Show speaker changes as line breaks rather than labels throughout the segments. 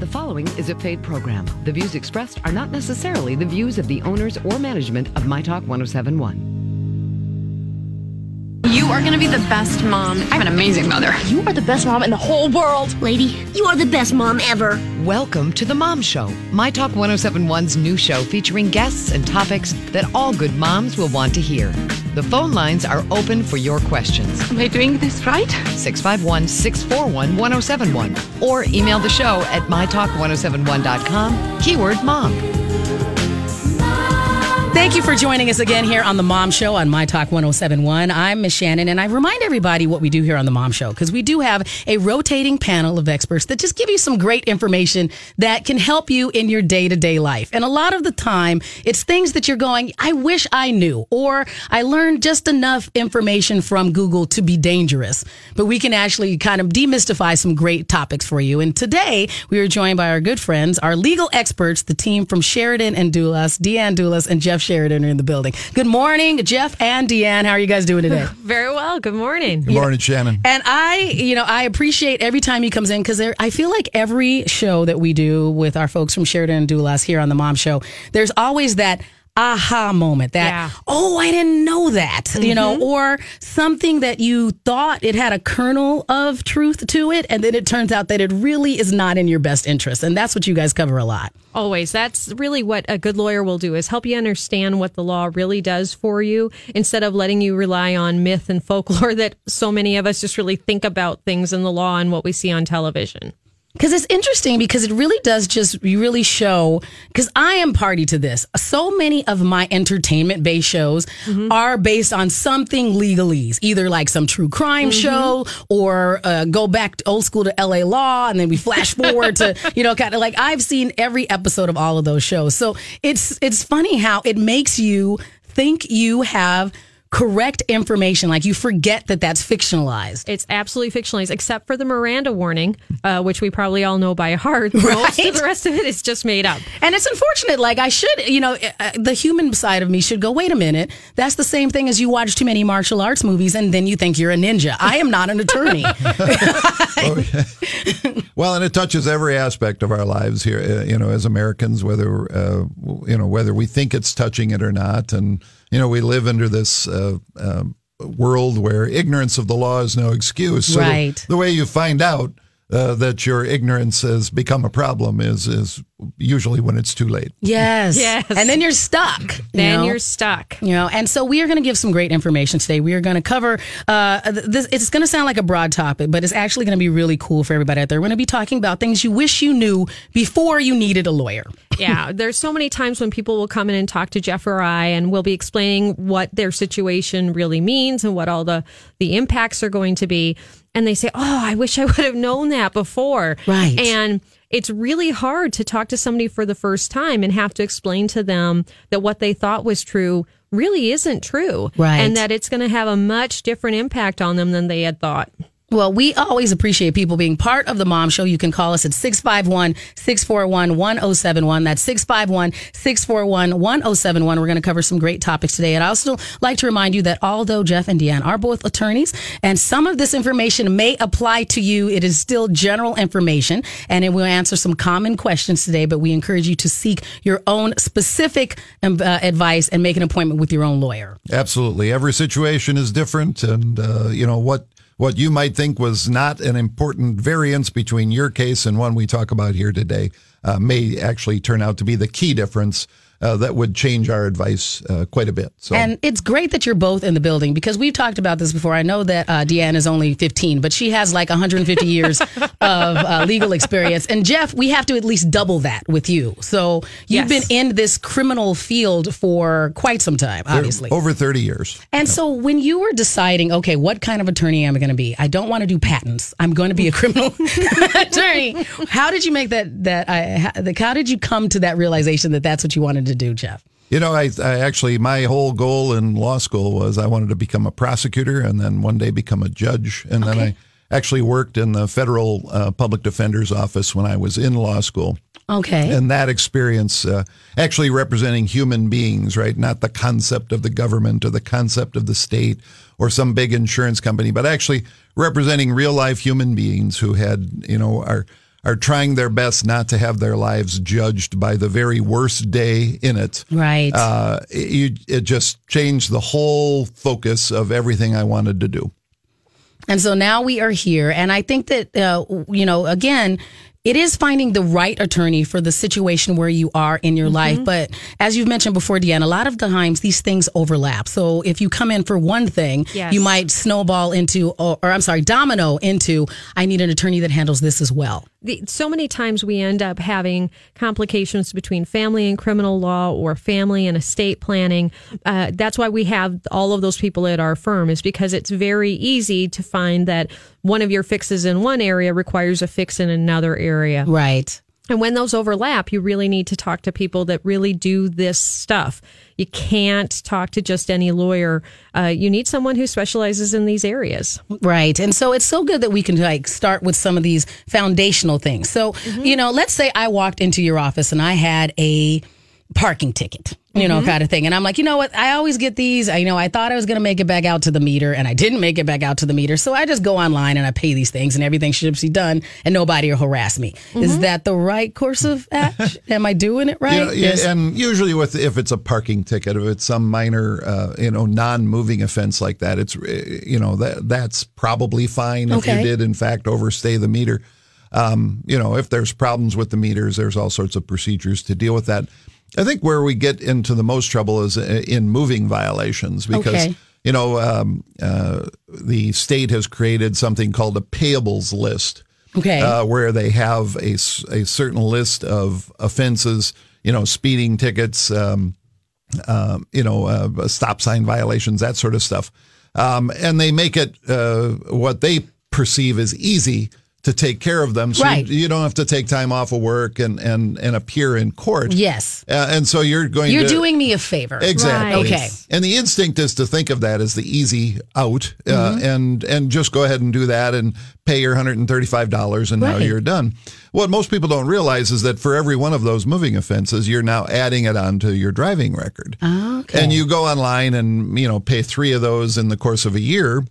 The following is a paid program. The views expressed are not necessarily the views of the owners or management of My Talk 1071.
You are going to be the best mom. I'm an amazing mother.
You are the best mom in the whole world.
Lady, you are the best mom ever.
Welcome to The Mom Show, My Talk 1071's new show featuring guests and topics that all good moms will want to hear. The phone lines are open for your questions.
Am I doing this right?
651 641 1071 or email the show at mytalk1071.com, keyword mom.
Thank you for joining us again here on the Mom Show on My Talk 1071. I'm Miss Shannon, and I remind everybody what we do here on the Mom Show because we do have a rotating panel of experts that just give you some great information that can help you in your day to day life. And a lot of the time, it's things that you're going, I wish I knew, or I learned just enough information from Google to be dangerous. But we can actually kind of demystify some great topics for you. And today, we are joined by our good friends, our legal experts, the team from Sheridan and Dulas, Deanne Dulas and Jeff Sheridan are in the building. Good morning, Jeff and Deanne. How are you guys doing today?
Very well. Good morning.
Good morning, Shannon.
And I, you know, I appreciate every time he comes in because I feel like every show that we do with our folks from Sheridan and Dulas here on the Mom Show, there's always that aha moment that
Yeah.
oh i didn't know that you know mm-hmm. or something that you thought it had a kernel of truth to it and then it turns out that it really is not in your best interest and that's what you guys cover a lot
Always. That's really what a good lawyer will do is help you understand what the law really does for you instead of letting you rely on myth and folklore that so many of us just really think about things in the law and what we see on television.
Because it's interesting because it really does just really show. Because I am party to this. So many of my entertainment based shows are based on something legalese, either like some true crime show or uh, go back to old school to LA Law, and then we flash forward to you know kind of like I've seen every episode of all of those shows. So it's it's funny how it makes you think you have correct information, like you forget that that's fictionalized.
It's absolutely fictionalized, except for the Miranda warning, uh, which we probably all know by heart. Most of the rest of it is just made up.
And it's unfortunate. Like I should, you know, uh, the human side of me should go. Wait a minute. That's the same thing as you watch too many martial arts movies and then you think you're a ninja. I am not an attorney.
Well, and it touches every aspect of our lives here, uh, you know, as Americans, whether uh, you know whether we think it's touching it or not, and you know, we live under this uh, uh, world where ignorance of the law is no excuse. So the- The, way you find out uh, that your ignorance has become a problem is is usually when it's too late.
yes.
Yes.
And then you're stuck. you
Then
know?
you're stuck.
You know, and so we are going to give some great information today. We are going to cover. Uh, this, it's going to sound like a broad topic, but it's actually going to be really cool for everybody out there. We're going to be talking about things you wish you knew before you needed a lawyer.
yeah, there's so many times when people will come in and talk to Jeff or I, and we'll be explaining what their situation really means and what all the the impacts are going to be, and they say, "Oh, I wish I would have known that before."
Right.
and it's really hard to talk to somebody for the first time and have to explain to them that what they thought was true really isn't true,
Right.
and that it's going to have a much different impact on them than they had thought.
Well, we always appreciate people being part of the Mom Show. You can call us at 651 641 1071. That's 651 641 1071. We're going to cover some great topics today. And I also like to remind you that although Jeff and Deanne are both attorneys, and some of this information may apply to you, it is still general information and it will answer some common questions today. But we encourage you to seek your own specific um, uh, advice and make an appointment with your own lawyer.
Absolutely, every situation is different, and uh, you know what what you might think was not an important variance between your case and one we talk about here today uh, may actually turn out to be the key difference uh, that would change our advice uh, quite a bit. So,
And it's great that you're both in the building because we've talked about this before. I know that uh, Deanne is only 15, but she has like 150 years of uh, legal experience. And Jeff, we have to at least double that with you. So you've
Yes.
been in this criminal field for quite some time, obviously.
over thirty years.
And so when you were deciding, okay, what kind of attorney am I going to be? I don't want to do patents. I'm going to be a criminal attorney. How did you make that? That I, how, how did you come to that realization that that's what you wanted to do, Jeff?
You know, I, I actually my whole goal in law school was I wanted to become a prosecutor and then one day become a judge, and then I actually worked in the federal uh, public defender's office when I was in law school.
Okay.
and that experience uh, actually representing human beings, right? Not the concept of the government or the concept of the state or some big insurance company, but actually representing real life human beings who had, you know, are are trying their best not to have their lives judged by the very worst day in it.
Right.
Uh, it, it just changed the whole focus of everything I wanted to do.
And so now we are here. And I think that, uh, you know, again, it is finding the right attorney for the situation where you are in your life. But as you've mentioned before, Deanna, a lot of times these things overlap. So if you come in for one thing,
Yes.
you might snowball into, or, or I'm sorry, domino into, I need an attorney that handles this as well.
The, so many times we end up having complications between family and criminal law or family and estate planning. Uh, that's why we have all of those people at our firm is because it's very easy to find that one of your fixes in one area requires a fix in another area.
Right.
And when those overlap, you really need to talk to people that really do this stuff. You can't talk to just any lawyer. Uh, you need someone who specializes in these areas.
Right. And so it's so good that we can like start with some of these foundational things. So, you know, let's say I walked into your office and I had a parking ticket, you know, kind of thing. And I'm like, you know what? I always get these. I you know I thought I was going to make it back out to the meter and I didn't make it back out to the meter. So I just go online and I pay these things and everything should be done and nobody will harass me. Is that the right course of action? Am I doing it right?
Yeah, yeah, and usually with if it's a parking ticket, if it's some minor, uh, you know, non-moving offense like that, it's uh, you know that that's probably fine if
Okay.
you did in fact overstay the meter. Um, you know, if there's problems with the meters, there's all sorts of procedures to deal with that. I think where we get into the most trouble is uh, in moving violations because.
Okay.
You know, um, uh, the state has created something called a payables list
Okay.
uh, where they have a, a certain list of offenses, you know, speeding tickets, um, um, you know, uh, stop sign violations, that sort of stuff. Um, and they make it uh, what they perceive as easy to take care of them. So
Right.
you, you don't have to take time off of work and, and, and appear in court.
yes.
Uh, and so you're going
You're
to.
doing me a favor.
Exactly.
Right. Okay.
And the instinct is to think of that as the easy out, uh,
Mm-hmm.
and and just go ahead and do that and pay your hundred and thirty five dollars, and now you're done. What most people don't realize is that for every one of those moving offenses, you're now adding it onto your driving record.
Okay.
And you go online and you know pay three of those in the course of a year.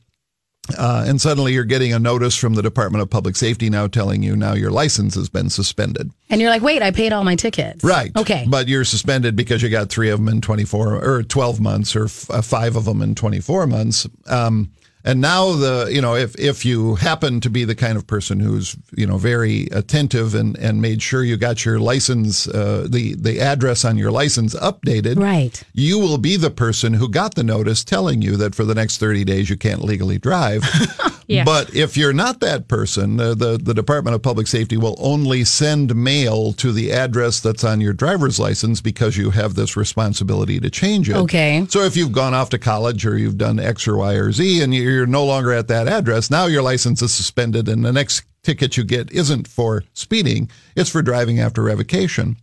Uh, and suddenly you're getting a notice from the Department of Public Safety now telling you now your license has been suspended.
And you're like, wait, I paid all my tickets.
Right.
Okay.
But you're suspended because you got three of them in 24 or 12 months or f- uh, five of them in 24 months. Um, and now the, you know, if, if you happen to be the kind of person who's, you know, very attentive and, and made sure you got your license, uh, the, the address on your license updated.
Right.
You will be the person who got the notice telling you that for the next 30 days you can't legally drive.
Yeah.
But if you're not that person, uh, the, the Department of Public Safety will only send mail to the address that's on your driver's license because you have this responsibility to change it.
Okay.
So if you've gone off to college or you've done X or Y or Z and you're no longer at that address, now your license is suspended and the next ticket you get isn't for speeding, it's for driving after revocation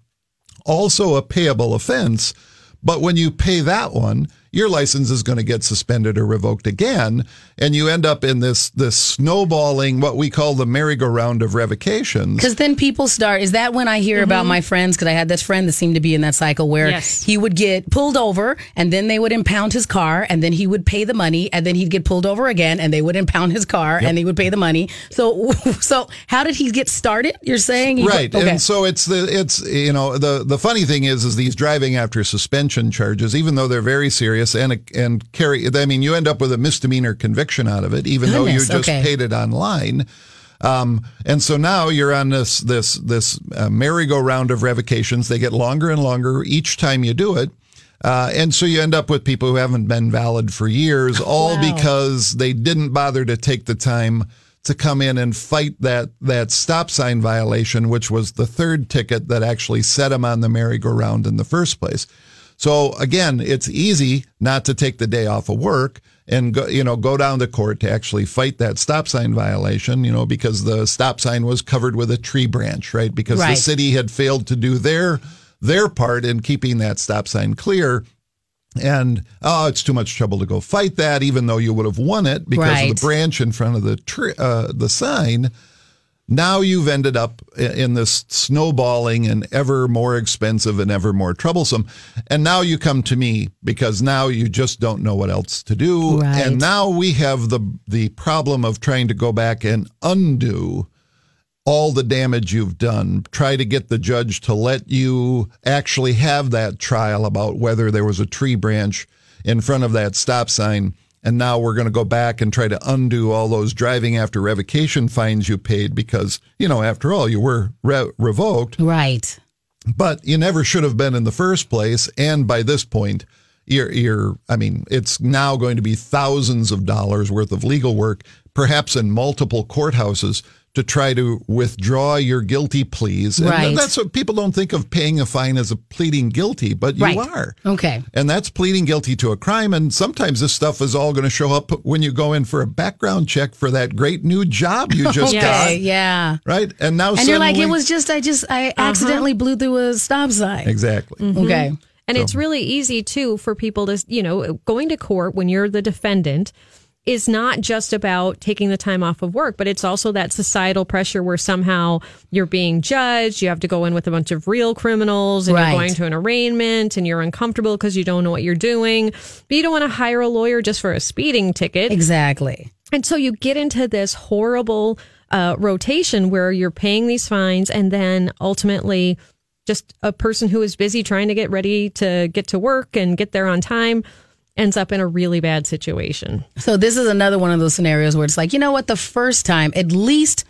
also a payable offense. But when you pay that one, your license is going to get suspended or revoked again, and you end up in this this snowballing what we call the merry-go-round of revocations.
Because then people start. Is that when I hear about mm-hmm. my friends? Because I had this friend that seemed to be in that cycle where
Yes.
he would get pulled over, and then they would impound his car, and then he would pay the money, and then he'd get pulled over again, and they would impound his car, and he would pay the money. So, so how did he get started? You're saying He-
Right,
Okay.
and so it's the it's you know the the funny thing is is these driving after suspension charges, even though they're very serious and and carry, I mean, you end up with a misdemeanor conviction out of it, even though you just
okay.
paid it online. Um, and so now you're on this this this uh, merry-go-round of revocations. They get longer and longer each time you do it. Uh, and so you end up with people who haven't been valid for years, all
Wow.
because they didn't bother to take the time to come in and fight that that stop sign violation, which was the third ticket that actually set them on the merry-go-round in the first place. So again, it's easy not to take the day off of work and go, you know, go down to court to actually fight that stop sign violation, you know, because the stop sign was covered with a tree branch, right? Because the city had failed to do their their part in keeping that stop sign clear. And oh, it's too much trouble to go fight that, even though you would have won it because of the branch in front of the tree, uh, the sign. Now you've ended up in this snowballing and ever more expensive and ever more troublesome. And now you come to me because now you just don't know what else to do.
Right.
And now we have the the problem of trying to go back and undo all the damage you've done. Try to get the judge to let you actually have that trial about whether there was a tree branch in front of that stop sign. And now we're going to go back and try to undo all those driving after revocation fines you paid because, you know, after all, you were re- revoked
Right.
but you never should have been in the first place. And by this point, you're, you're, I mean, it's now going to be thousands of dollars worth of legal work, perhaps in multiple courthouses to try to withdraw your guilty pleas. And
Right.
that's what people don't think of paying a fine as a pleading guilty, but you
Right.
are.
Okay.
And that's pleading guilty to a crime. And sometimes this stuff is all going to show up when you go in for a background check for that great new job you just got.
Okay. Yeah.
Right. And now
And you're like, it was just, I just, I uh-huh. accidentally blew through a stop sign.
exactly. Mm-hmm. Mm-hmm.
Okay.
And it's really easy too for people to, you know, going to court when you're the defendant is not just about taking the time off of work, but it's also that societal pressure where somehow you're being judged. You have to go in with a bunch of real criminals and
Right.
you're going to an arraignment and you're uncomfortable because you don't know what you're doing. But you don't want to hire a lawyer just for a speeding ticket.
Exactly.
And so you get into this horrible uh, rotation where you're paying these fines and then ultimately just a person who is busy trying to get ready to get to work and get there on time ends up in a really bad situation.
So this is another one of those scenarios where it's like, you know what? The first time, at least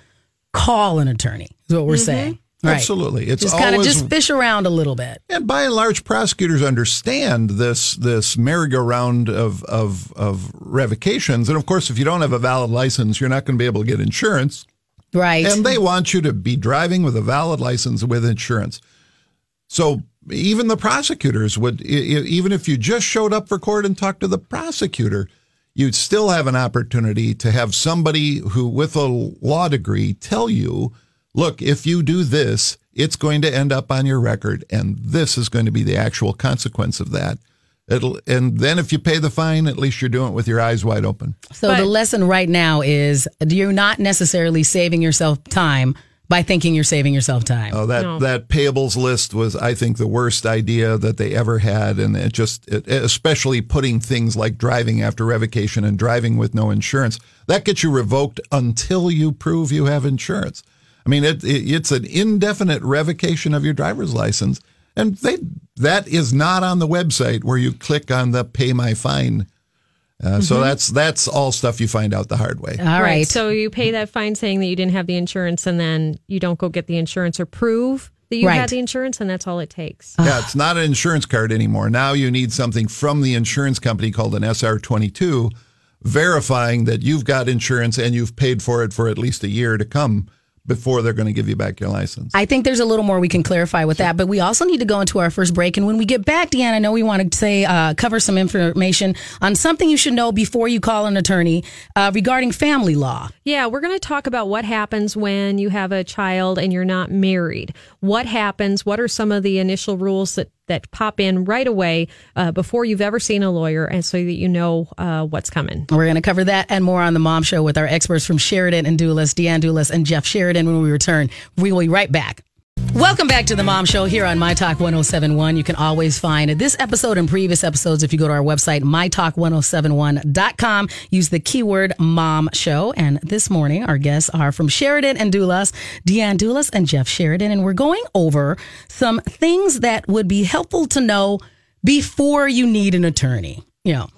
call an attorney. Is what we're mm-hmm. saying. Right.
Absolutely. It's
Just kind of just fish around a little bit.
And by and large, prosecutors understand this this merry-go-round of, of of revocations. And of course, if you don't have a valid license, you're not going to be able to get insurance.
Right.
And they want you to be driving with a valid license with insurance. So even the prosecutors would, even if you just showed up for court and talked to the prosecutor, you'd still have an opportunity to have somebody who, with a law degree, tell you, look, if you do this, it's going to end up on your record, and this is going to be the actual consequence of that. It'll, and then if you pay the fine, at least you're doing it with your eyes wide open.
so the lesson right now is you're not necessarily saving yourself time by thinking you're saving yourself time.
Oh, that that payables list was, I think, the worst idea that they ever had, and it just, it, especially putting things like driving after revocation and driving with no insurance, that gets you revoked until you prove you have insurance. I mean, it, it it's an indefinite revocation of your driver's license, and they that is not on the website where you click on the pay my fine. Uh, So that's that's all stuff you find out the hard way.
All right.
So you pay that fine saying that you didn't have the insurance and then you don't go get the insurance or prove that you
Right.
had the insurance and that's all it takes.
Yeah, it's not an insurance card anymore. Now you need something from the insurance company called an SR22 verifying that you've got insurance and you've paid for it for at least a year to come before they're going to give you back your license.
I think there's a little more we can clarify with that, but we also need to go into our first break. And when we get back, Deanna, I know we want to say uh, cover some information on something you should know before you call an attorney uh, regarding family law.
Yeah, we're going to talk about what happens when you have a child and you're not married. What happens? What are some of the initial rules that, that pop in right away uh, before you've ever seen a lawyer and so that you know uh, what's coming?
We're going to cover that and more on the Mom Show with our experts from Sheridan and Dulas, Deanne Dulas and Jeff Sheridan. When we return, we will be right back. Welcome back to the Mom Show here on My Talk 1071. You can always find this episode and previous episodes if you go to our website, mytalk1071.com. Use the keyword Mom Show. And this morning, our guests are from Sheridan and Dulas, Deanne Dulas and Jeff Sheridan. And we're going over some things that would be helpful to know before you need an attorney. You know,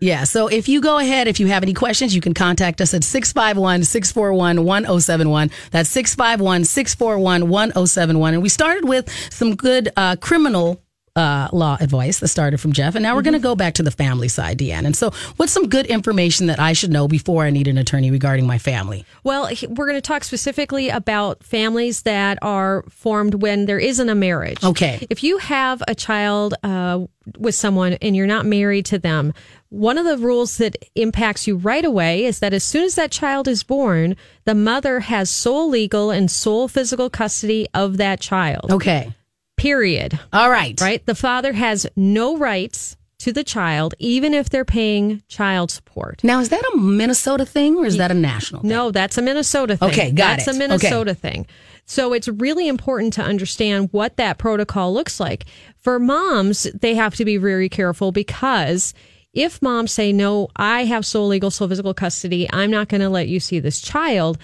yeah. So if you go ahead, if you have any questions, you can contact us at 651 641 1071. That's 651 641 1071. And we started with some good uh, criminal. Uh, law advice that started from Jeff, and now we're going to go back to the family side, Deanne. And so, what's some good information that I should know before I need an attorney regarding my family?
Well, we're going to talk specifically about families that are formed when there isn't a marriage.
Okay.
If you have a child uh, with someone and you're not married to them, one of the rules that impacts you right away is that as soon as that child is born, the mother has sole legal and sole physical custody of that child.
Okay.
Period.
All right.
Right? The father has no rights to the child, even if they're paying child support.
Now, is that a Minnesota thing or is that a national thing?
No, that's a Minnesota thing.
Okay, got
that's
it.
a Minnesota thing. So it's really important to understand what that protocol looks like. For moms, they have to be very careful because if moms say, no, I have sole legal, sole physical custody, I'm not going to let you see this child,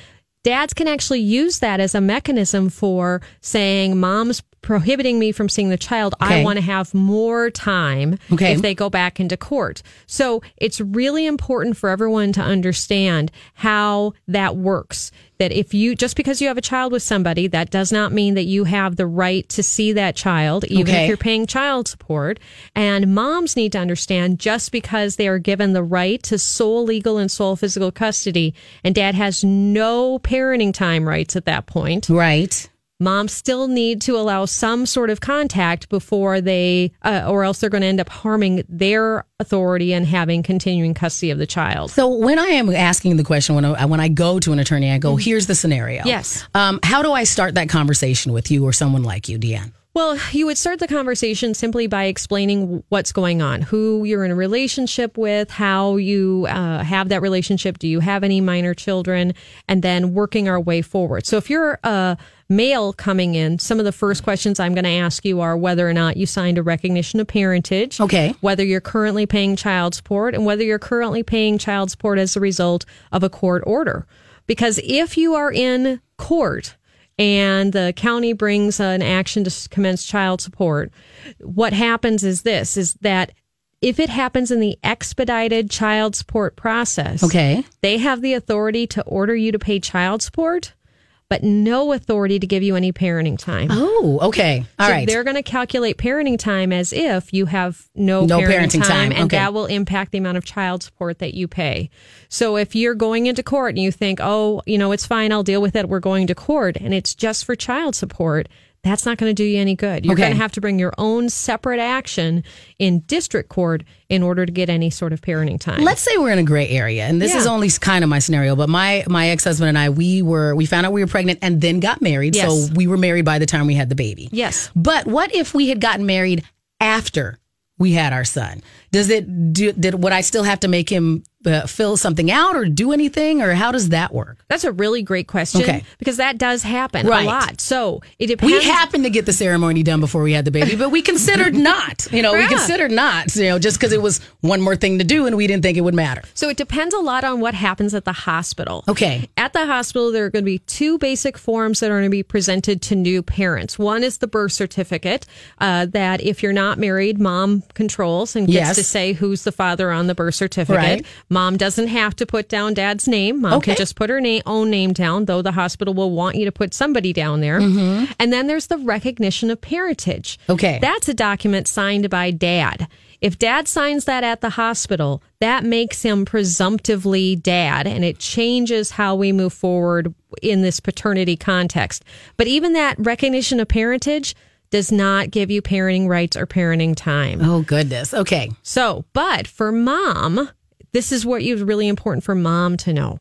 dads can actually use that as a mechanism for saying, mom's prohibiting me from seeing the child.
Okay.
I want to have more time
Okay.
if they go back into court. So it's really important for everyone to understand how that works. That if you, just because you have a child with somebody, that does not mean that you have the right to see that child, even
Okay.
if you're paying child support. And moms need to understand just because they are given the right to sole legal and sole physical custody, and dad has no parenting time rights at that point
Right.
Moms still need to allow some sort of contact before they, uh, or else they're going to end up harming their authority and having continuing custody of the child.
So when I am asking the question, when I, when I go to an attorney, I go, here's the scenario.
Yes.
Um, how do I start that conversation with you or someone like you, Deanne?
Well, you would start the conversation simply by explaining what's going on, who you're in a relationship with, how you uh, have that relationship. Do you have any minor children? And then working our way forward. So if you're a male coming in, some of the first questions I'm going to ask you are whether or not you signed a recognition of parentage.
Okay.
Whether you're currently paying child support and whether you're currently paying child support as a result of a court order. Because if you are in court, and the county brings an action to commence child support, what happens is this is that if it happens in the expedited child support process,
Okay.
they have the authority to order you to pay child support, but no authority to give you any parenting time.
Oh, okay. All
so
right.
they're going to calculate parenting time as if you have no,
No
parenting,
parenting
time,
time.
and
Okay.
that will impact the amount of child support that you pay. So if you're going into court and you think, oh, you know, it's fine, I'll deal with it, we're going to court, and it's just for child support, that's not going to do you any good. You're
Okay.
going to have to bring your own separate action in district court in order to get any sort of parenting time.
Let's say we're in a gray area, and this is only kind of my scenario. But my my ex husband and I, we were we found out we were pregnant and then got married.
Yes.
So we were married by the time we had the baby.
Yes.
But what if we had gotten married after we had our son? Does it do? Did would I still have to make him uh, fill something out or do anything, or how does that work?
That's a really great question
Okay.
because that does happen
Right.
a lot. So it depends.
We happened to get the ceremony done before we had the baby, but we considered not. You know, we considered not. You know, just because it was one more thing to do, and we didn't think it would matter.
So it depends a lot on what happens at the hospital.
Okay.
At the hospital, there are going to be two basic forms that are going to be presented to new parents. One is the birth certificate uh, that if you're not married, mom controls and gets
Yes.
to say who's the father on the birth certificate.
Right.
Mom doesn't have to put down dad's name. Mom
Okay.
can just put her na- own name down, though the hospital will want you to put somebody down there. And then there's the recognition of parentage.
Mm-hmm. Okay.
That's a document signed by dad. If dad signs that at the hospital, that makes him presumptively dad and it changes how we move forward in this paternity context. But even that recognition of parentage does not give you parenting rights or parenting time.
Oh goodness. Okay.
So, but for mom, this is what is really important for mom to know.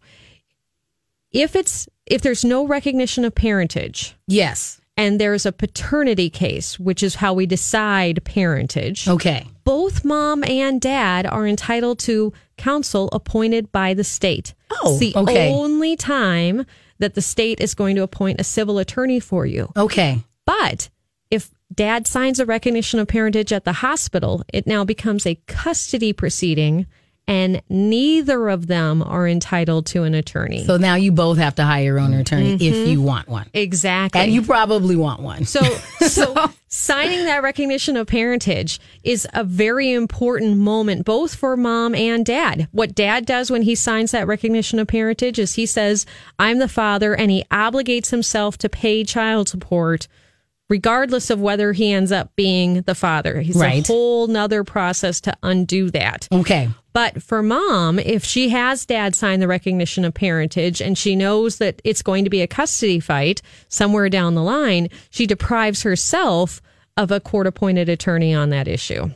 If it's if there's no recognition of parentage
Yes.
and there's a paternity case, which is how we decide parentage,
Okay.
both mom and dad are entitled to counsel appointed by the state.
Oh,
it's the
okay.
only time that the state is going to appoint a civil attorney for you.
Okay.
But if dad signs a recognition of parentage at the hospital, it now becomes a custody proceeding, and neither of them are entitled to an attorney.
So now you both have to hire your own attorney if mm-hmm. you want one.
exactly.
And you probably want one.
So, so signing that recognition of parentage is a very important moment, both for mom and dad. What dad does when he signs that recognition of parentage is he says, I'm the father, and he obligates himself to pay child support. Regardless of whether he ends up being the father, He's
Right.
a whole nother process to undo that.
Okay.
But for mom, if she has dad sign the recognition of parentage and she knows that it's going to be a custody fight somewhere down the line, she deprives herself of a court appointed attorney on that issue.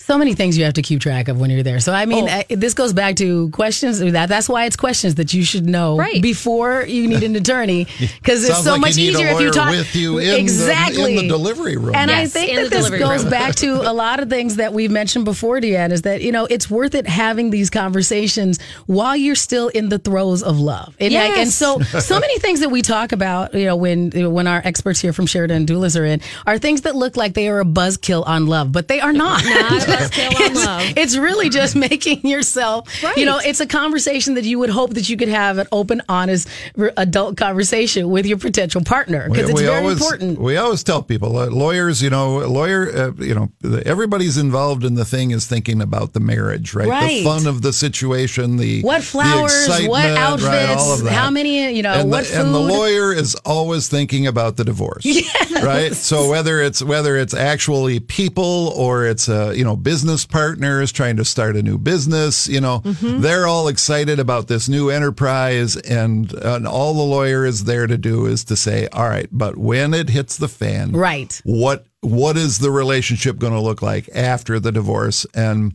So many things you have to keep track of when you're there. So I mean,
Oh.
uh, this goes back to questions. That that's why it's questions that you should know
Right.
before you need an attorney because it's so
like
much easier if you talk
with you in,
exactly
the, in the delivery room.
And I think that this goes
room.
back to a lot of things that we've mentioned before, Deanne, is that, you know, it's worth it having these conversations while you're still in the throes of love. And, like, and so, so many things that we talk about, you know, when, when our experts here from Sheridan and Dulas are in, are things that look like they are a buzzkill on love, but they are not.
Not Tale on.
It's really just making yourself,
Right.
you know, it's a conversation that you would hope that you could have an open, honest, r- adult conversation with your potential partner because it's very
always,
important.
We always tell people, uh, lawyers, you know, lawyer, uh, you know, everybody's involved in the thing is thinking about the marriage, right?
Right.
The fun of the situation, the
What
the
flowers,
excitement,
what
right,
outfits,
all of that.
how many, you know,
and
what
the, and the lawyer is always thinking about the divorce, right? So whether it's whether it's actually people or it's a you know business partners trying to start a new business, you know,
Mm-hmm.
they're all excited about this new enterprise, and, and all the lawyer is there to do is to say, all right, but when it hits the fan,
Right.
what what is the relationship going to look like after the divorce and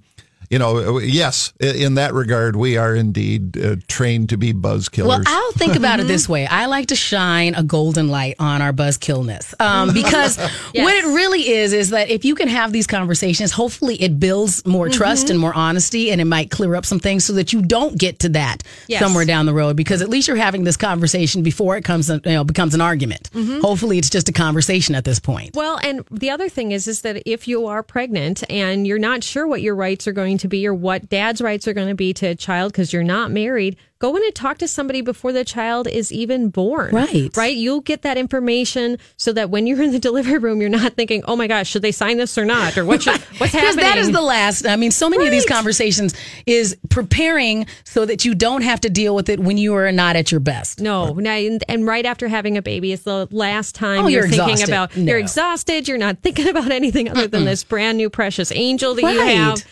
you know yes in that regard we are indeed uh, trained to be buzz killers
Well, I'll think about it this way. I like to shine a golden light on our buzzkillness um, because what it really is is that if you can have these conversations, hopefully it builds more trust and more honesty, and it might clear up some things so that you don't get to that
Yes.
somewhere down the road. Because at least you're having this conversation before it comes, you know, becomes an argument. Hopefully, it's just a conversation at this point.
Well, and the other thing is, is that if you are pregnant and you're not sure what your rights are going to be or what dad's rights are going to be to a child because you're not married, go in and talk to somebody before the child is even born.
Right.
Right. You'll get that information so that when you're in the delivery room, you're not thinking, "Oh my gosh, should they sign this or not?" Or what should, what's happening?
Because that is the last. I mean, so many of these conversations is preparing so that you don't have to deal with it when you are not at your best.
No, no, and, and right after having a baby is the last time
Oh,
you're,
you're
thinking about.
No.
You're exhausted. You're not thinking about anything other than this brand new precious angel that you have.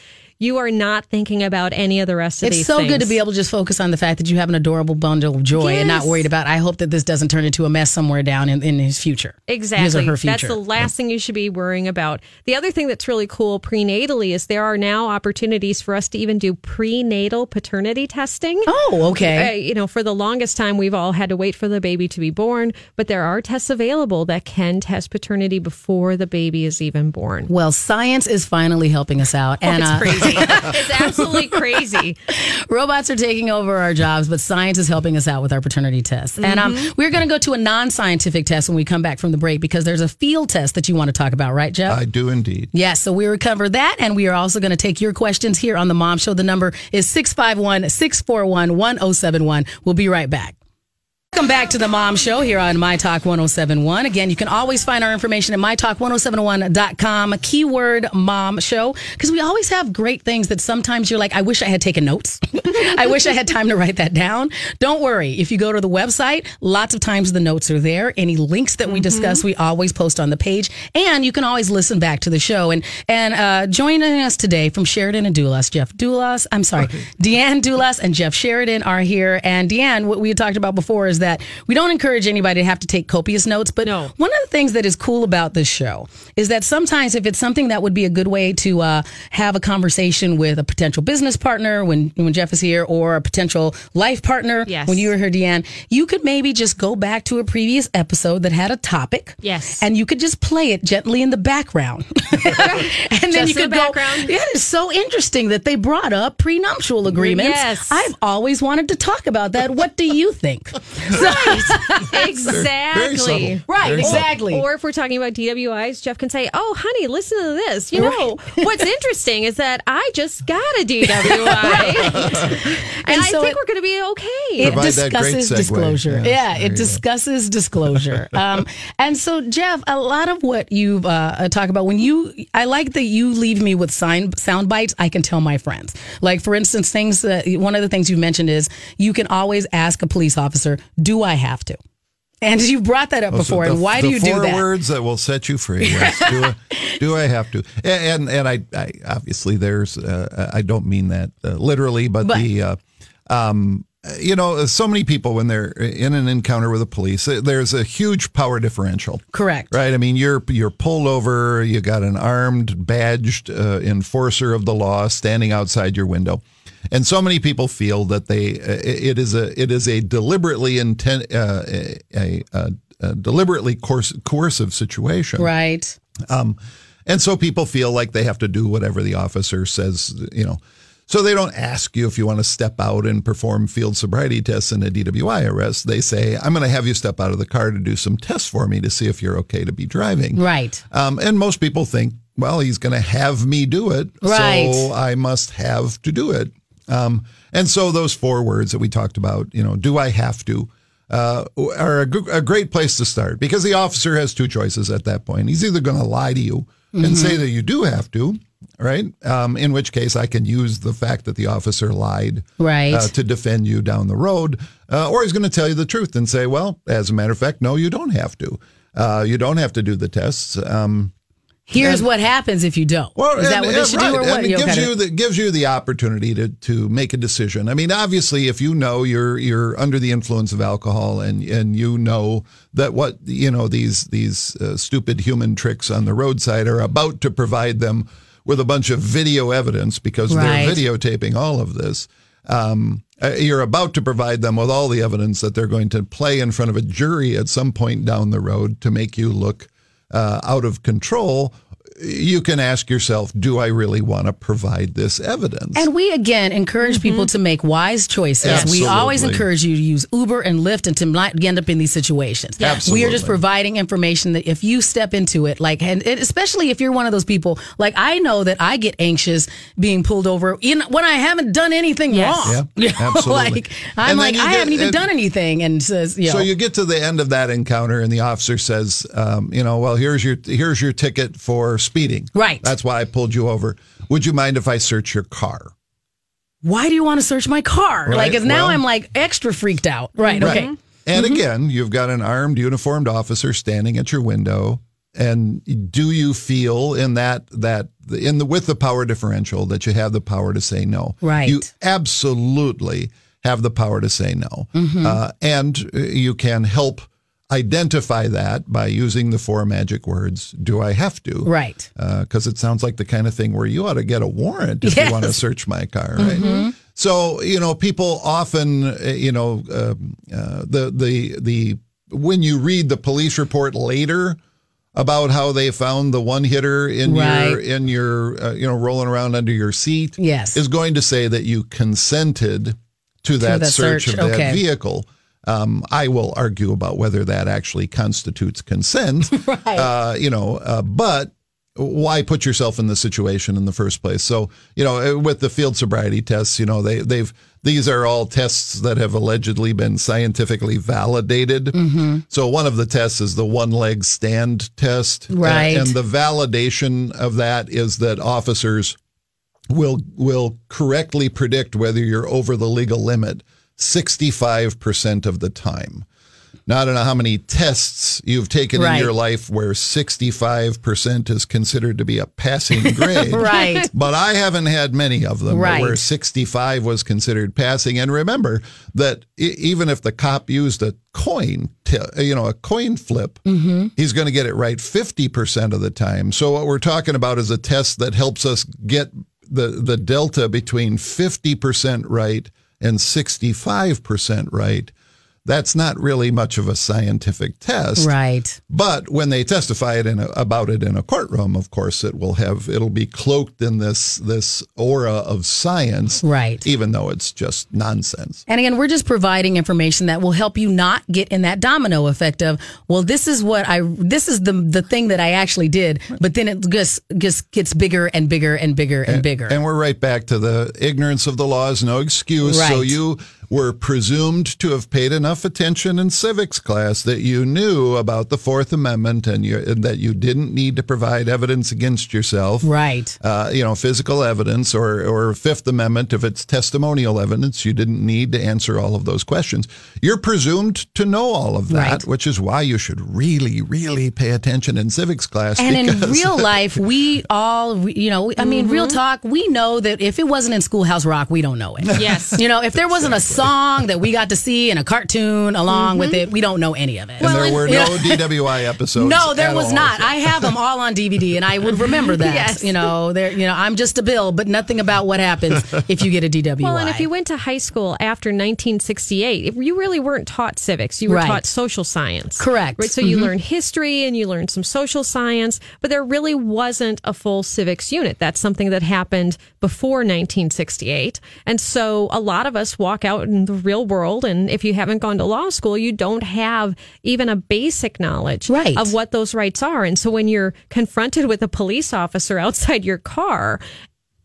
You are not thinking about any of the rest of
It's
these.
It's so good to be able to just focus on the fact that you have an adorable bundle of joy and not worried about. I hope that this doesn't turn into a mess somewhere down in, in his future.
Exactly.
His or her
That's the last thing you should be worrying about. The other thing that's really cool prenatally is there are now opportunities for us to even do prenatal paternity testing.
oh,
Uh,
okay.
you know, for the longest time, we've all had to wait for the baby to be born, but there are tests available that can test paternity before the baby is even born.
well, science is finally helping us out, and
it's
uh,
crazy. it's absolutely crazy.
robots are taking over our jobs, but science is helping us out with our paternity tests. And um,
Mm-hmm.
we're going to go to a non-scientific test when we come back from the break because there's a field test that you want to talk about, right, Jeff?
i do indeed
Yes, so we recover that, and we are also going to take your questions here on the Mom Show. The number is 651 641 1071. We'll be right back. Welcome back to the Mom Show here on My Talk 1071. Again, you can always find our information at mytalk1071.com, keyword Mom Show, because we always have great things that sometimes you're like, I wish I had taken notes. I wish I had time to write that down. Don't worry. If you go to the website, lots of times the notes are there. Any links that we discuss, we always post on the page. And you can always listen back to the show. And and uh, joining us today from Sheridan and Dulas, Jeff Dulas, I'm sorry, Deanne Dulas and Jeff Sheridan are here. And Deanne, what we had talked about before is that we don't encourage anybody to have to take copious notes. But
No.
one of the things that is cool about this show is that sometimes if it's something that would be a good way to uh, have a conversation with a potential business partner when when Jeff is here, or a potential life partner
Yes.
when you were here, Deanne, you could maybe just go back to a previous episode that had a topic.
Yes.
And you could just play it gently in the background. and then
Just
you could
the
go.
background.
Yeah, it's so interesting that they brought up prenuptial agreements.
Yes.
I've always wanted to talk about that. What do you think?
exactly.
subtle.
Right,
Very
exactly.
Or if we're talking about DWIs, Jeff can say, "Oh, honey, listen to this. You know, what's interesting is that I just got a DWI, and,
And
I think
it-
we're going to be okay."
it
Provide that great
discusses disclosure.
Yes,
yeah, it
you go.
discusses disclosure. um, and so, Jeff, a lot of what you uh, talk about when you, I like that you leave me with sign, sound bites. I can tell my friends. Like, for instance, things that one of the things you mentioned is you can always ask a police officer, "Do I have to?" And you brought that up before.
So
and why do you do
four
that?
words that will set you free. Yes. do, I, do I have to? And and, and I, I obviously there's uh, I don't mean that uh, literally, but,
But-
the uh, um, you know so many people when they're in an encounter with the police, uh, there's a huge power differential.
Correct.
Right. I mean, you're you're pulled over. You got an armed, badged uh, enforcer of the law standing outside your window, and so many people feel that they uh, it is a it is a deliberately intent uh, a, a, a deliberately coerc- coercive situation.
Right.
Um, and so people feel like they have to do whatever the officer says. You know. So they don't ask you if you want to step out and perform field sobriety tests in a DWI arrest. They say, I'm going to have you step out of the car to do some tests for me to see if you're okay to be driving.
Right.
Um, and most people think, well, he's going to have me do it.
Right.
So I must have to do it. Um, and so those four words that we talked about, you know, do I have to, uh, are a, g- a great place to start because the officer has two choices at that point. He's either going to lie to you and say that you do have to, right? Um, in which case I can use the fact that the officer lied
Right.
uh, to defend you down the road, uh, or he's going to tell you the truth and say, well, as a matter of fact, no, you don't have to. Uh, you don't have to do the tests. Um,
Here's what happens if you don't. Well, Is that
and-
what they should
right,
do or what?
And it gives you the gives you the opportunity to to make a decision. I mean, obviously, if you know you're you're under the influence of alcohol and and you know that what you know these these uh, stupid human tricks on the roadside are about to provide them with a bunch of video evidence because
Right.
they're videotaping all of this. Um, uh, you're about to provide them with all the evidence that they're going to play in front of a jury at some point down the road to make you look uh, out of control. You can ask yourself, do I really want to provide this evidence?
And we again encourage people to make wise choices. We always encourage you to use Uber and Lyft and to not end up in these situations. Absolutely, We are just providing information that if you step into it, like, and it, especially if you're one of those people, like I know that I get anxious being pulled over in when I haven't done anything
Yes.
wrong.
Yeah,
You know,
absolutely.
like I'm like I
get-
haven't even
and-
done anything, and says, you know,
so you get to the end of that encounter, and the officer says, um, "You know, well, here's your here's your ticket for speeding.
Right.
That's why I pulled you over. Would you mind if I search your car?
why do you want to search my car?
Right,
Like, now
well-
I'm like extra freaked out. Right.
Right.
Okay.
And
Mm-hmm.
again, you've got an armed, uniformed officer standing at your window. And do you feel in that that in the with the power differential that you have the power to say no?
Right.
You absolutely have the power to say no,
Mm-hmm.
uh, and uh, you can help identify that by using the four magic words. Do I have to?
Right.
because it sounds like the kind of thing where you ought to get a warrant if you want to search my car, right? So you know, people often, uh, you know, um uh, the the the when you read the police report later about how they found the one hitter in your in your uh, you know rolling around under your seat,
Yes.
is going to say that you consented to that search,
search,
of that vehicle. Um, I will argue about whether that actually constitutes consent. right. Uh, you know, uh, but why put yourself in the situation in the first place? So, you know, with the field sobriety tests, you know, they they've these are all tests that have allegedly been scientifically validated.
Mm-hmm.
So one of the tests is the one leg stand test.
Right.
And, and the validation of that is that officers will will correctly predict whether you're over the legal limit 65% of the time. Now, I don't know how many tests you've taken
Right.
in your life where 65% is considered to be a passing grade.
Right.
But I haven't had many of them
Right.
where 65 was considered passing. And remember that even if the cop used a coin, t- you know, a coin flip,
Mm-hmm.
he's going to get it right 50% of the time. So what we're talking about is a test that helps us get the, the delta between 50% right and 65% right. That's not really much of a scientific test.
Right.
But when they testify it in a, about it in a courtroom, of course, it will have it'll be cloaked in this this aura of science,
Right.
Even though it's just nonsense.
And again, we're just providing information that will help you not get in that domino effect of, well, this is what I, this is the the thing that I actually did, but then it just just gets bigger and bigger and bigger and, bigger.
And we're right back to the ignorance of the law is no excuse. So you were presumed to have paid enough attention in civics class that you knew about the Fourth Amendment and, you, and that you didn't need to provide evidence against yourself.
right.
uh, you know, physical evidence or, or Fifth Amendment, if it's testimonial evidence, you didn't need to answer all of those questions. You're presumed to know all of that,
Right.
which is why you should really, really pay attention in civics class.
And in real life, we all, you know, I mean, real talk, we know that if it wasn't in Schoolhouse Rock, we don't know it.
Yes.
You know, if there wasn't a song that we got to see in a cartoon along with it. We don't know any of it.
and there were no DWI episodes.
No, there
at
was
all.
not. I have them all on DVD, and I would remember that.
Yes.
You know, there. You know, I'm just a bill, but nothing about what happens if you get a DWI.
Well, and if you went to high school after 1968, you really weren't taught civics. You were
Right.
taught social science.
Correct.
Right. So you mm-hmm. learned history and you learned some social science, but there really wasn't a full civics unit. That's something that happened before 1968. And so a lot of us walk out in the real world, and if you haven't gone to law school, you don't have even a basic knowledge
Right.
of what those rights are. And so when you're confronted with a police officer outside your car,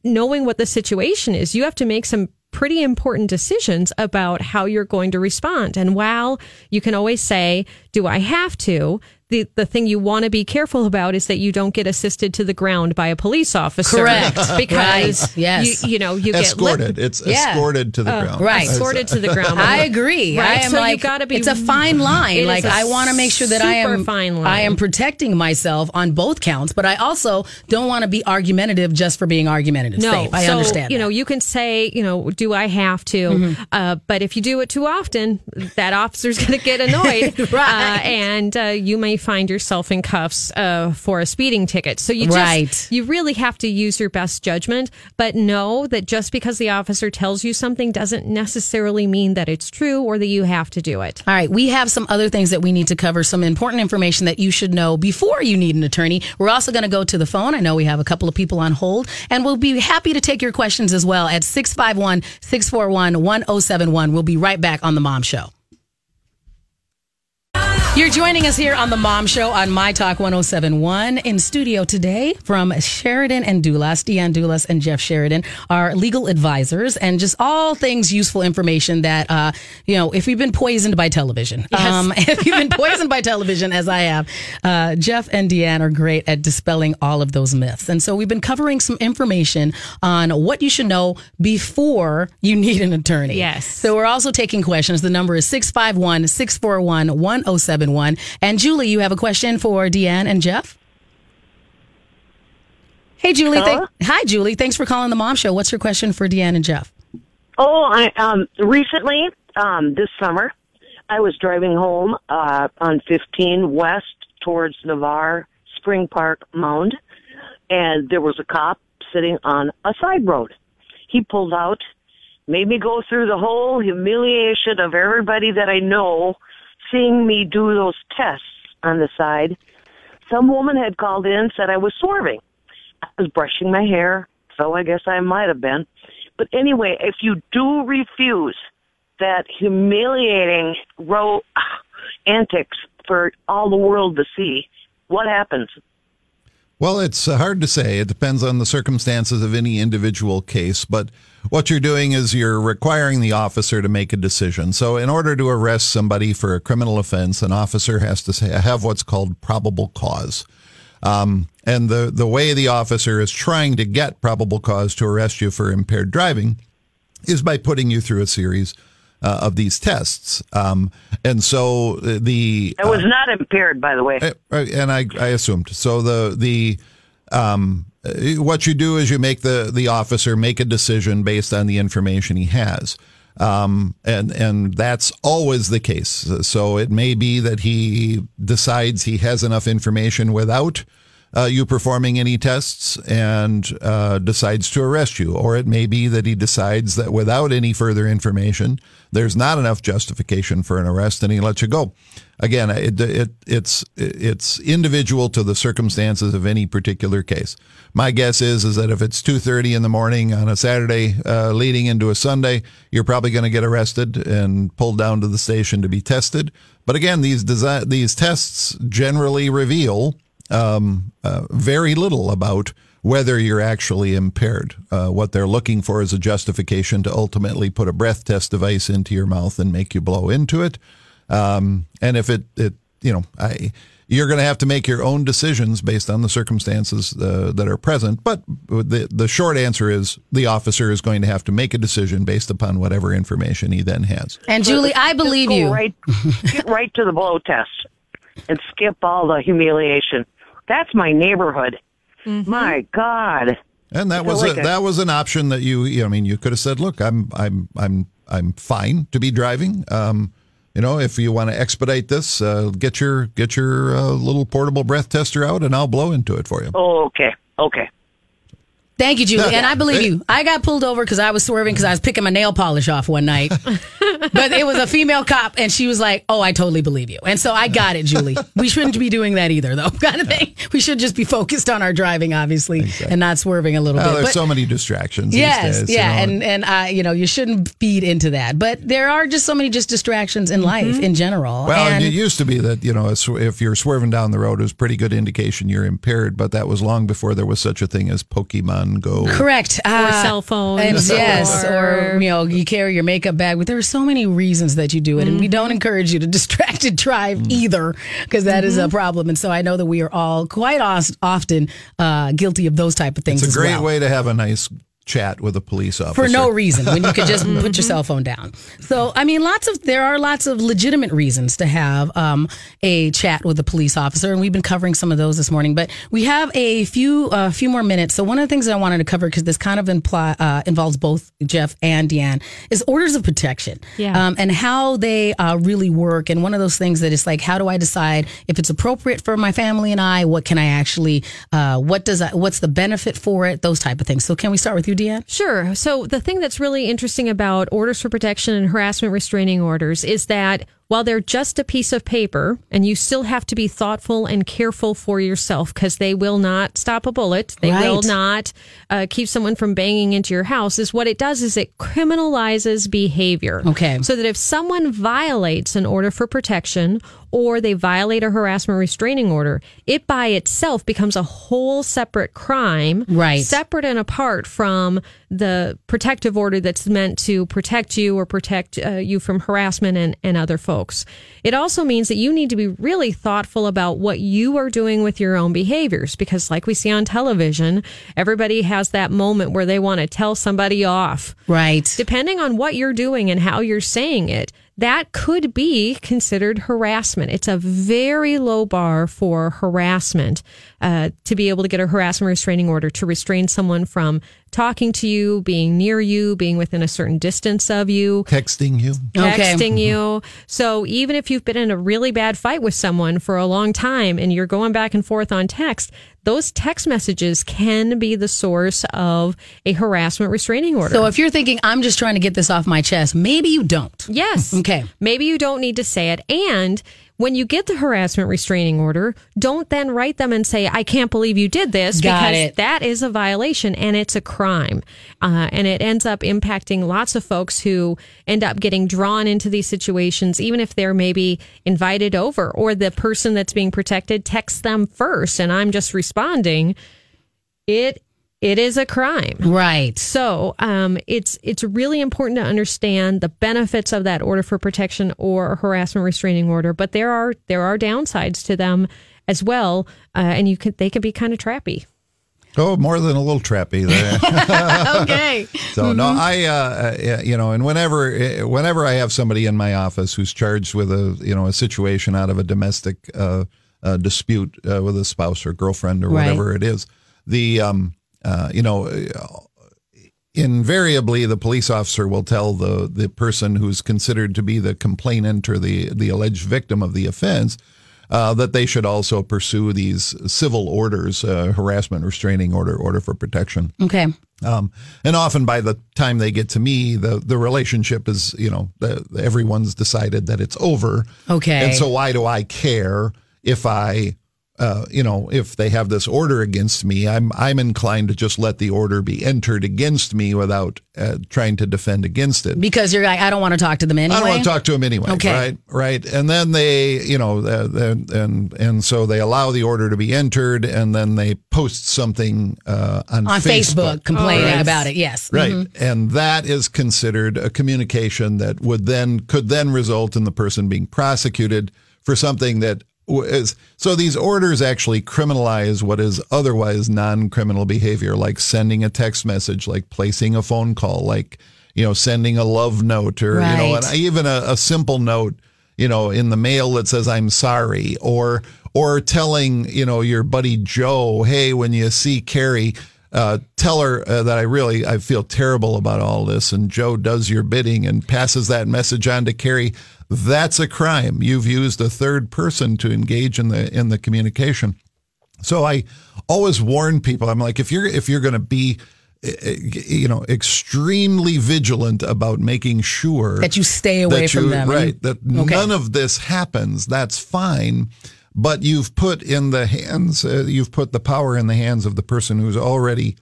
knowing what the situation is, you have to make some pretty important decisions about how you're going to respond. And while you can always say, do I have to? The, the thing you want to be careful about is that you don't get assisted to the ground by a police officer.
Correct.
Because
Right. Yes.
you, you know, you get
escorted.
lip-
It's
Yeah.
escorted to the ground.
right.
escorted to the ground.
I agree.
Right,
I am
so you
like,
gotta be-
It's a fine line. Like
a
I want to make sure that I am
fine line.
I am protecting myself on both counts, but I also don't want to be argumentative just for being argumentative.
No,
Safe. I
so,
understand.
You
that.
know, you can say, you know, do I have to?
Mm-hmm.
Uh, but if you do it too often, that officer's going to get annoyed,
Right.
Uh, and uh, you may find yourself in cuffs uh, for a speeding ticket. So you just,
Right.
you really have to use your best judgment, but know that just because the officer tells you something doesn't necessarily mean that it's true or that you have to do it.
All right, we have some other things that we need to cover, some important information that you should know before you need an attorney. We're also going to go to the phone. I know we have a couple of people on hold, and we'll be happy to take your questions as well at 651 641 1071. We'll be right back on The Mom Show. You're joining us here on the Mom Show on My Talk 1071. In studio today from Sheridan and Dulas, Deanne Dulas and Jeff Sheridan are legal advisors and just all things useful information that, uh, you know, if you've been poisoned by television, um, if you've been poisoned by television, as I have, uh, Jeff and Deanne are great at dispelling all of those myths. And so we've been covering some information on what you should know before you need an attorney.
Yes.
So we're also taking questions. The number is 651 641 1071. And Julie, you have a question for Deanne and Jeff? Hey, Julie. Thank- Hi, Julie. Thanks for calling the Mom Show. What's your question for Deanne and Jeff?
Oh, I um recently, um this summer, I was driving home uh on 15 west towards Navarre Spring Park Mound, and there was a cop sitting on a side road. He pulled out, made me go through the whole humiliation of everybody that I know seeing me do those tests on the side. Some woman had called in said I was swerving. I was brushing my hair, so I guess I might have been. But anyway, if you do refuse that humiliating row ah, antics for all the world to see, what happens?
Well, it's hard to say. It depends on the circumstances of any individual case. But what you're doing is you're requiring the officer to make a decision. So, in order to arrest somebody for a criminal offense, an officer has to say, have what's called probable cause. Um, and the, the way the officer is trying to get probable cause to arrest you for impaired driving is by putting you through a series uh, of these tests. Um, and so uh, the
it was not impaired, by the way.
uh, and I, I assumed so. The the um, uh, what you do is you make the the officer make a decision based on the information he has, um, and and that's always the case. So it may be that he decides he has enough information without. Uh, you performing any tests and uh, decides to arrest you, or it may be that he decides that without any further information, there's not enough justification for an arrest, and he lets you go. Again, it, it it's it's individual to the circumstances of any particular case. My guess is is that if it's two thirty in the morning on a Saturday uh, leading into a Sunday, you're probably going to get arrested and pulled down to the station to be tested. But again, these desi- these tests generally reveal um, uh, very little about whether you're actually impaired. Uh, what they're looking for is a justification to ultimately put a breath test device into your mouth and make you blow into it. Um, and if it, it, you know, I, you're going to have to make your own decisions based on the circumstances uh, that are present. But the the short answer is the officer is going to have to make a decision based upon whatever information he then has.
And Julie, I believe you.
Right, get right to the blow test and skip all the humiliation. That's my neighborhood. My God.
And that was
like
a,
a-
that was an option that you, you I mean, you could have said, "Look, I'm I'm I'm I'm fine to be driving. Um, you know, if you want to expedite this, uh, get your get your uh, little portable breath tester out, and I'll blow into it for you.
Oh, okay. Okay.
Thank you, Julie. And I believe you. I got pulled over because I was swerving because I was picking my nail polish off one night. but it was a female cop, and she was like, "Oh, I totally believe you." And so I got it, Julie. We shouldn't be doing that either, though. Kind of thing. We should just be focused on our driving, obviously, and not swerving a little
Well,
bit.
there's
But-
so many distractions. these
Yes,
days, you
yeah,
know.
and and uh, you know you shouldn't feed into that, but there are just so many just distractions in life in general.
Well,
and
it used to be that you know if you're swerving down the road, it was a pretty good indication you're impaired. But that was long before there was such a thing as Pokemon Go.
correct
Or cell phones,
and yes,
or-
or you know you carry your makeup bag. But there are so many reasons that you do it, and we
Mm-hmm.
don't encourage you to distracted drive either, because that is
Mm-hmm.
a problem. And so I know that we are all quite os- often uh, guilty of those type of things.
It's a
as
great
well.
way to have a nice chat with a police officer
for no reason when you could just put your cell phone down. So, I mean, lots of there are lots of legitimate reasons to have um, a chat with a police officer, and we've been covering some of those this morning. But we have a few a few more minutes. So, one of the things that I wanted to cover because this kind of imply, uh, involves both Jeff and Deanne is orders of protection,
Yeah.
um, and how they uh, really work. And one of those things that is like, how do I decide if it's appropriate for my family and I? What can I actually? Uh, what does I, what's the benefit for it? Those type of things. So, can we start with you,
Sure. So the thing that's really interesting about orders for protection and harassment restraining orders is that while they're just a piece of paper and you still have to be thoughtful and careful for yourself because they will not stop a bullet. They will not uh, keep someone from banging into your house is what it does is it criminalizes behavior.
Okay.
So that if someone violates an order for protection or they violate a harassment restraining order, it by itself becomes a whole separate crime.
Right.
Separate and apart from the protective order that's meant to protect you or protect uh, you from harassment and, and other folks. It also means that you need to be really thoughtful about what you are doing with your own behaviors because, like we see on television, everybody has that moment where they want to tell somebody off
Right.
depending on what you're doing and how you're saying it, that could be considered harassment. It's a very low bar for harassment uh, to be able to get a harassment restraining order to restrain someone from talking to you, being near you, being within a certain distance of you
texting you.
Okay.
texting mm-hmm. you. So even if you've been in a really bad fight with someone for a long time and you're going back and forth on text, those text messages can be the source of a harassment restraining order.
So if you're thinking I'm just trying to get this off my chest, maybe you don't.
Yes.
Okay.
Maybe you don't need to say it. And when you get the harassment restraining order, don't then write them and say, I can't believe you did this
Got
because
it.
that is a violation and it's a crime. Uh, and it ends up impacting lots of folks who end up getting drawn into these situations, even if they're maybe invited over or the person that's being protected texts them first and I'm just responding. It it is a crime.
Right.
So um, it's it's really important to understand the benefits of that order for protection or a harassment restraining order, but there are there are downsides to them as well, uh, and you could they can be kind of trappy.
Oh, more than a little trappy there.
Okay.
So no, I uh, uh, you know, and whenever uh, whenever I have somebody in my office who's charged with a you know a situation out of a domestic uh, uh, dispute uh, with a spouse or girlfriend or
Right.
whatever it is, the um, uh, you know. Uh, Invariably, the police officer will tell the, the person who's considered to be the complainant or the, the alleged victim of the offense uh, that they should also pursue these civil orders, uh, harassment restraining order, order for protection.
Okay.
Um, and often by the time they get to me, the, the relationship is, you know, the, everyone's decided that it's over.
Okay.
And so why do I care if I, uh, you know, if they have this order against me, I'm, I'm inclined to just let the order be entered against me without uh, trying to defend against it.
Because you're like, I don't want to talk to them anyway.
I don't want to talk to them anyway.
Okay.
Right. Right. And then they, you know, uh, and and and so they allow the order to be entered, and then they post something uh, on
on Facebook, complaining
yes.
about it. Yes.
Right.
Mhm.
And that is considered a communication that would then could then result in the person being prosecuted for something that so these orders actually criminalize what is otherwise non-criminal behavior like sending a text message like placing a phone call like you know sending a love note or you know and even a, a simple note you know in the mail that says i'm sorry or or telling you know your buddy joe hey when you see carrie uh, tell her uh, that I really I feel terrible about all this, and Joe does your bidding and passes that message on to Carrie. That's a crime. You've used a third person to engage in the in the communication. So I always warn people. I'm like, if you're if you're going to be eh, you know extremely vigilant about making sure
That you stay away
that
from
you-
them.
right that
Okay.
none of this happens that's fine but you've put in the hands uh, you've put the power in the hands of the person who's already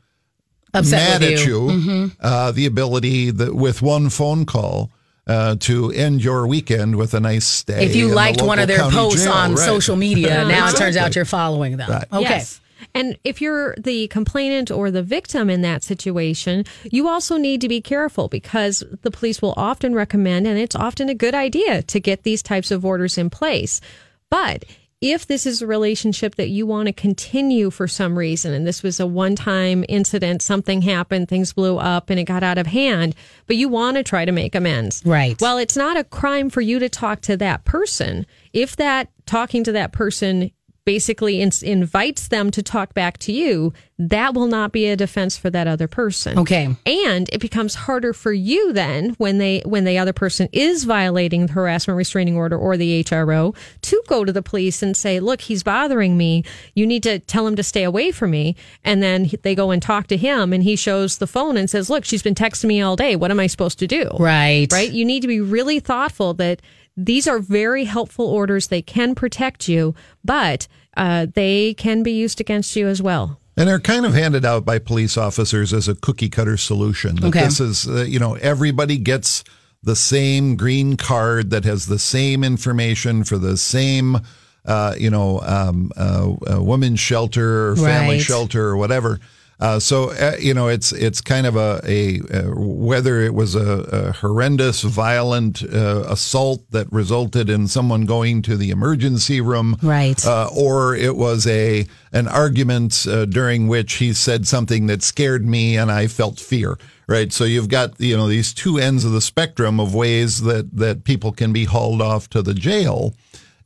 Upset
mad
with
at
you. Mm-hmm.
uh, the ability that with one phone call uh, to end your weekend with a nice stay.
If you
in the
liked one of their
county
posts
jail,
on
right.
social media, now it turns out you're following them.
Right.
Okay.
Yes. And if you're the complainant or the victim in that situation, you also need to be careful because the police will often recommend, and it's often a good idea to get these types of orders in place. But if this is a relationship that you want to continue for some reason, and this was a one time incident, something happened, things blew up, and it got out of hand, but you want to try to make amends.
Right.
Well, it's not a crime for you to talk to that person. If that talking to that person basically in- invites them to talk back to you, that will not be a defense for that other person.
Okay.
And it becomes harder for you then when they when the other person is violating the harassment restraining order or the HRO to go to the police and say, "Look, he's bothering me. You need to tell him to stay away from me." And then they go and talk to him and he shows the phone and says, "Look, she's been texting me all day. What am I supposed to do?"
Right.
Right? You need to be really thoughtful that these are very helpful orders. They can protect you, but uh, they can be used against you as well.
And they're kind of handed out by police officers as a cookie cutter solution. That
Okay.
This is, uh, you know, everybody gets the same green card that has the same information for the same, uh, you know, um, uh, uh, women's shelter or family
Right.
shelter or whatever. Uh, so uh, you know, it's it's kind of a, a, uh whether it was a, a horrendous, violent uh, assault that resulted in someone going to the emergency room,
Right.
uh, or it was a an argument uh, during which he said something that scared me and I felt fear. Right, so you've got you know these two ends of the spectrum of ways that that people can be hauled off to the jail,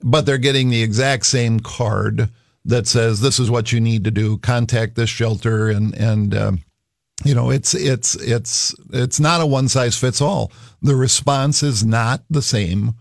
but they're getting the exact same card that says this is what you need to do. Contact this shelter and and. Um, you know it's it's it's it's not a one size fits all the response is not the same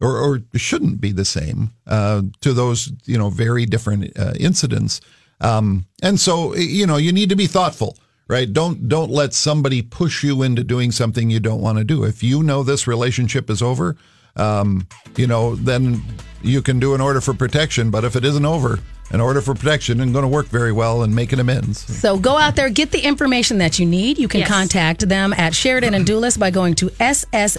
or, or shouldn't be the same uh, to those you know very different uh, incidents um, and so you know you need to be thoughtful right don't don't let somebody push you into doing something you don't want to do if you know this relationship is over um, you know then you can do an order for protection but if it isn't over an order for protection isn't going to work very well in making amends
So go out there, get the information that you need. You can
Yes.
contact them at Sheridan and Dulas by going to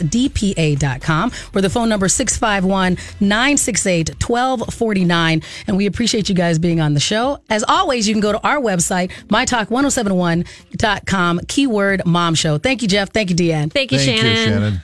ssdpa.com or the phone number is 651 968 1249. And we appreciate you guys being on the show. As always, you can go to our website, mytalk1071.com, keyword mom show. Thank you, Jeff. Thank you, Deanne.
Thank you,
Thank
Shannon.
you, Shannon.